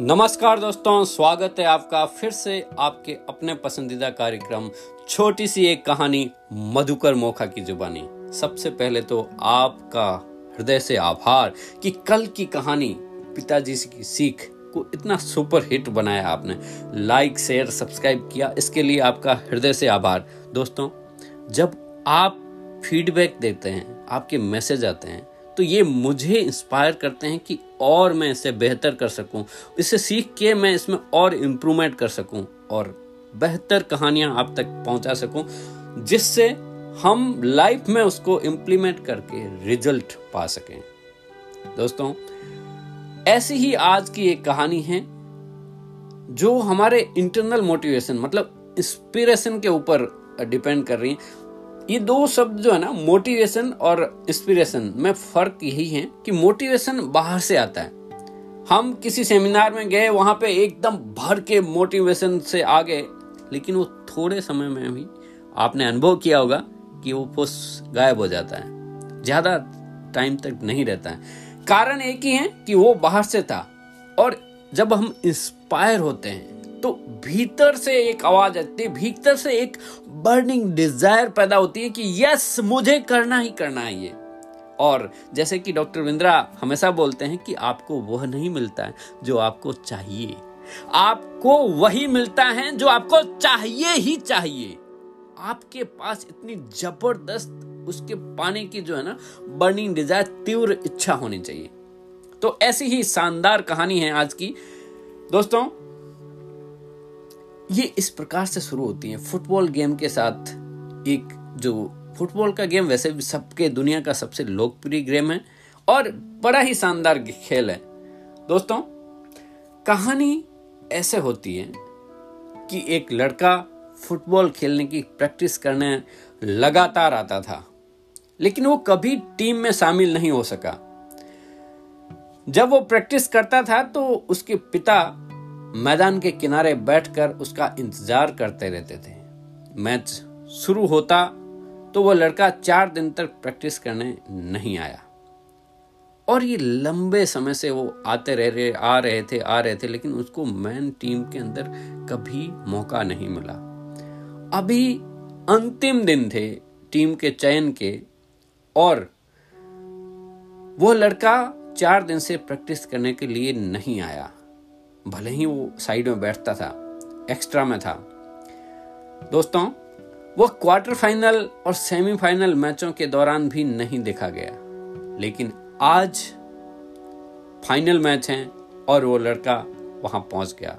नमस्कार दोस्तों, स्वागत है आपका फिर से आपके अपने पसंदीदा कार्यक्रम छोटी सी एक कहानी मधुकर मोखा की जुबानी। सबसे पहले तो आपका हृदय से आभार कि कल की कहानी पिताजी की सीख को इतना सुपर हिट बनाया आपने। लाइक शेयर सब्सक्राइब किया, इसके लिए आपका हृदय से आभार। दोस्तों, जब आप फीडबैक देते हैं, आपके मैसेज आते हैं तो ये मुझे इंस्पायर करते हैं कि और मैं इसे बेहतर कर सकूँ। इसे सीख के मैं इसमें और इम्प्रूवमेंट कर सकूँ और बेहतर कहानियाँ आप तक पहुँचा सकूँ, जिससे हम लाइफ में उसको इम्प्लीमेंट करके रिज़ल्ट पा सकें। दोस्तों, ऐसी ही आज की एक कहानी है जो हमारे इंटरनल मोटिवेशन मतलब इंस्पिरेशन के ऊपर डिपेंड कर रही है। ये दो शब्द जो है ना मोटिवेशन और इंस्पिरेशन में फ़र्क यही है कि मोटिवेशन बाहर से आता है। हम किसी सेमिनार में गए, वहाँ पे एकदम भर के मोटिवेशन से आ गए लेकिन वो थोड़े समय में भी आपने अनुभव किया होगा कि वो पुष गायब हो जाता है। ज़्यादा टाइम तक नहीं रहता है। कारण एक ही है कि वो बाहर से था। और जब हम इंस्पायर होते हैं तो भीतर से एक आवाज़ आती है, भीतर से एक बर्निंग डिज़ायर पैदा होती है कि यस मुझे करना ही करना है ये। और जैसे कि डॉक्टर विंद्रा हमेशा बोलते हैं कि आपको वह नहीं मिलता है जो आपको चाहिए। आपको वही मिलता है जो आपको चाहिए ही चाहिए। आपके पास इतनी ज़बरदस्त उसके पाने की जो है ना बर्निंग डिज़ायर तीव्र इच्छा होनी चाहिए। तो ऐसी ही शानदार कहानी है आज की। दोस्तों ये इस प्रकार से शुरू होती है। फुटबॉल गेम के साथ एक जो फुटबॉल का गेम वैसे भी सबके दुनिया का सबसे लोकप्रिय गेम है और बड़ा ही शानदार खेल है। दोस्तों, कहानी ऐसे होती है कि एक लड़का फुटबॉल खेलने की प्रैक्टिस करने लगातार आता था, लेकिन वो कभी टीम में शामिल नहीं हो सका। जब वो प्रैक्टिस करता था तो उसके पिता मैदान के किनारे बैठकर उसका इंतज़ार करते रहते थे। मैच शुरू होता तो वह लड़का चार दिन तक प्रैक्टिस करने नहीं आया। और ये लंबे समय से वो आते रह रहे, आ रहे थे, आ रहे थे, लेकिन उसको मैन टीम के अंदर कभी मौका नहीं मिला। अभी अंतिम दिन थे टीम के चयन के, और वो लड़का चार दिन से प्रैक्टिस करने के लिए नहीं आया। भले ही वो साइड में बैठता था एक्स्ट्रा में था। दोस्तों, वो क्वार्टर फाइनल और सेमीफाइनल मैचों के दौरान भी नहीं देखा गया। लेकिन आज फाइनल मैच है और वो लड़का वहाँ पहुँच गया।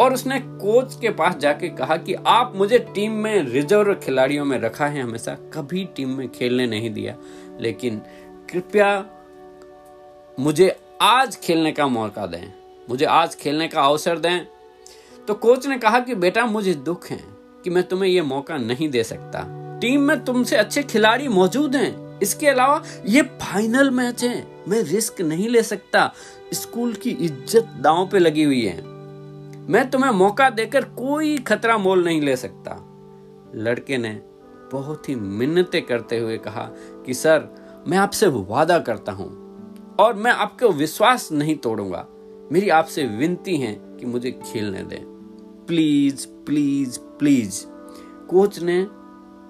और उसने कोच के पास जाके कहा कि आप मुझे टीम में रिज़र्व खिलाड़ियों में रखा है, हमेशा कभी टीम में खेलने नहीं दिया। लेकिन कृपया मुझे आज खेलने का मौका दें। मुझे आज खेलने का अवसर दें। तो कोच ने कहा कि, बेटा, मुझे दुख है कि मैं तुम्हें यह मौका नहीं दे सकता। टीम में तुमसे अच्छे खिलाड़ी मौजूद हैं। इसके अलावा ये फाइनल मैच है। मैं रिस्क नहीं ले सकता। स्कूल की इज़्ज़त दांव पे लगी हुई है। मैं तुम्हें मौका देकर कोई खतरा मोल नहीं ले सकता। लड़के ने बहुत ही मिन्नतें करते हुए कहा कि, सर, मैं आपसे वादा करता हूँ और मैं आपको विश्वास नहीं तोड़ूँगा। मेरी आपसे विनती है कि मुझे खेलने दें। Please please please. कोच ने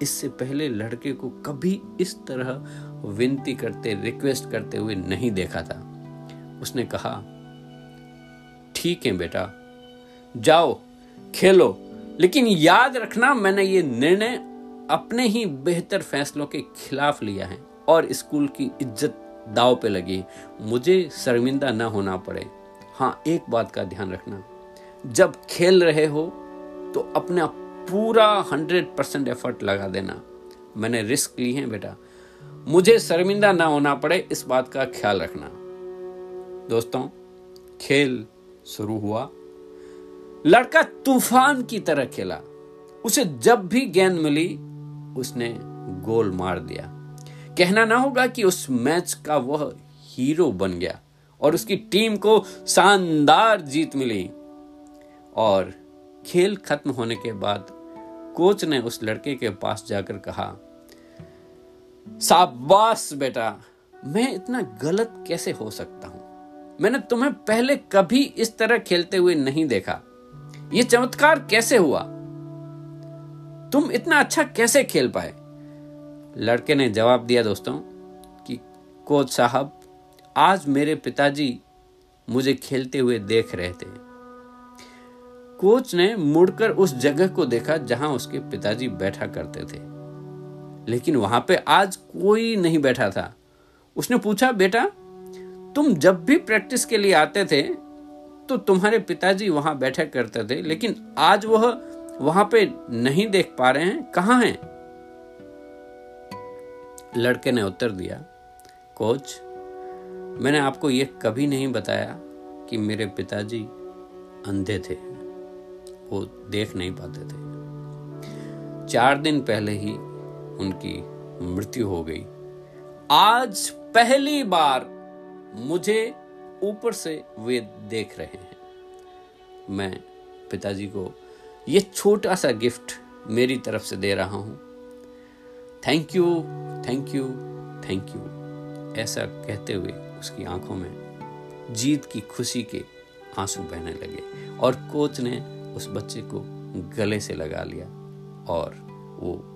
इससे पहले लड़के को कभी इस तरह विनती करते, रिक्वेस्ट करते हुए नहीं देखा था। उसने कहा, ठीक है बेटा, जाओ, खेलो। लेकिन याद रखना, मैंने ये निर्णय अपने ही बेहतर फैसलों के खिलाफ लिया है और स्कूल की इज़्ज़त दाव पे लगी। मुझे शर्मिंदा न होना पड़े। हाँ एक बात का ध्यान रखना। जब खेल रहे हो तो अपना पूरा हंड्रेड परसेंट एफर्ट लगा देना। मैंने रिस्क ली है बेटा। मुझे शर्मिंदा ना होना पड़े इस बात का ख्याल रखना। दोस्तों, खेल शुरू हुआ। लड़का तूफ़ान की तरह खेला। उसे जब भी गेंद मिली, उसने गोल मार दिया। कहना ना होगा कि उस मैच का वह हीरो बन गया। और उसकी टीम को शानदार जीत मिली। और खेल खत्म होने के बाद कोच ने उस लड़के के पास जाकर कहा, शाबाश बेटा, मैं इतना गलत कैसे हो सकता हूँ? मैंने तुम्हें पहले कभी इस तरह खेलते हुए नहीं देखा। यह चमत्कार कैसे हुआ? तुम इतना अच्छा कैसे खेल पाए? लड़के ने जवाब दिया दोस्तों, कि कोच साहब आज मेरे पिताजी मुझे खेलते हुए देख रहे थे। कोच ने मुड़कर उस जगह को देखा जहाँ उसके पिताजी बैठा करते थे। लेकिन वहाँ पे आज कोई नहीं बैठा था। उसने पूछा, बेटा, तुम जब भी प्रैक्टिस के लिए आते थे तो तुम्हारे पिताजी वहाँ बैठा करते थे, लेकिन आज वह वहाँ पे नहीं देख पा रहे हैं। कहाँ हैं? लड़के ने उत्तर दिया, कोच मैंने आपको ये कभी नहीं बताया कि मेरे पिताजी अंधे थे। वो देख नहीं पाते थे। चार दिन पहले ही उनकी मृत्यु हो गई। आज पहली बार मुझे ऊपर से वे देख रहे हैं। मैं पिताजी को ये छोटा सा गिफ्ट मेरी तरफ़ से दे रहा हूँ। Thank you thank you thank you ऐसा कहते हुए उसकी आँखों में जीत की खुशी के आँसू बहने लगे और कोच ने उस बच्चे को गले से लगा लिया और वो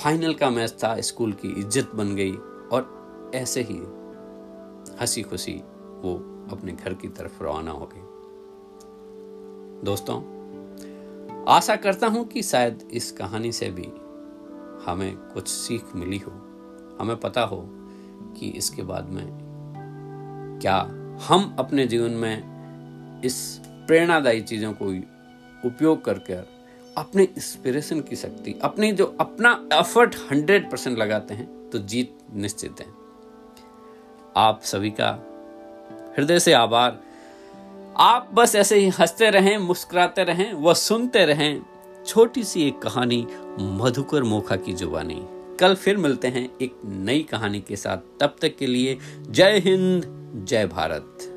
फाइनल का मैच था, स्कूल की इज़्ज़त बन गई और ऐसे ही हँसी खुशी वो अपने घर की तरफ़ रवाना हो गए दोस्तों, आशा करता हूँ कि शायद इस कहानी से भी हमें कुछ सीख मिली हो। हमें पता हो कि इसके बाद में क्या हम अपने जीवन में इस प्रेरणादायी चीज़ों को उपयोग करके अपने इंस्पिरेशन की शक्ति, अपनी जो अपना एफर्ट हंड्रेड परसेंट लगाते हैं तो जीत निश्चित है। आप सभी का हृदय से आभार। आप बस ऐसे ही हँसते रहें, मुस्कुराते रहें, व सुनते रहें छोटी सी एक कहानी, मधुकर मोखा की जुबानी। कल फिर मिलते हैं एक नई कहानी के साथ। तब तक के लिए जय हिंद। जय भारत।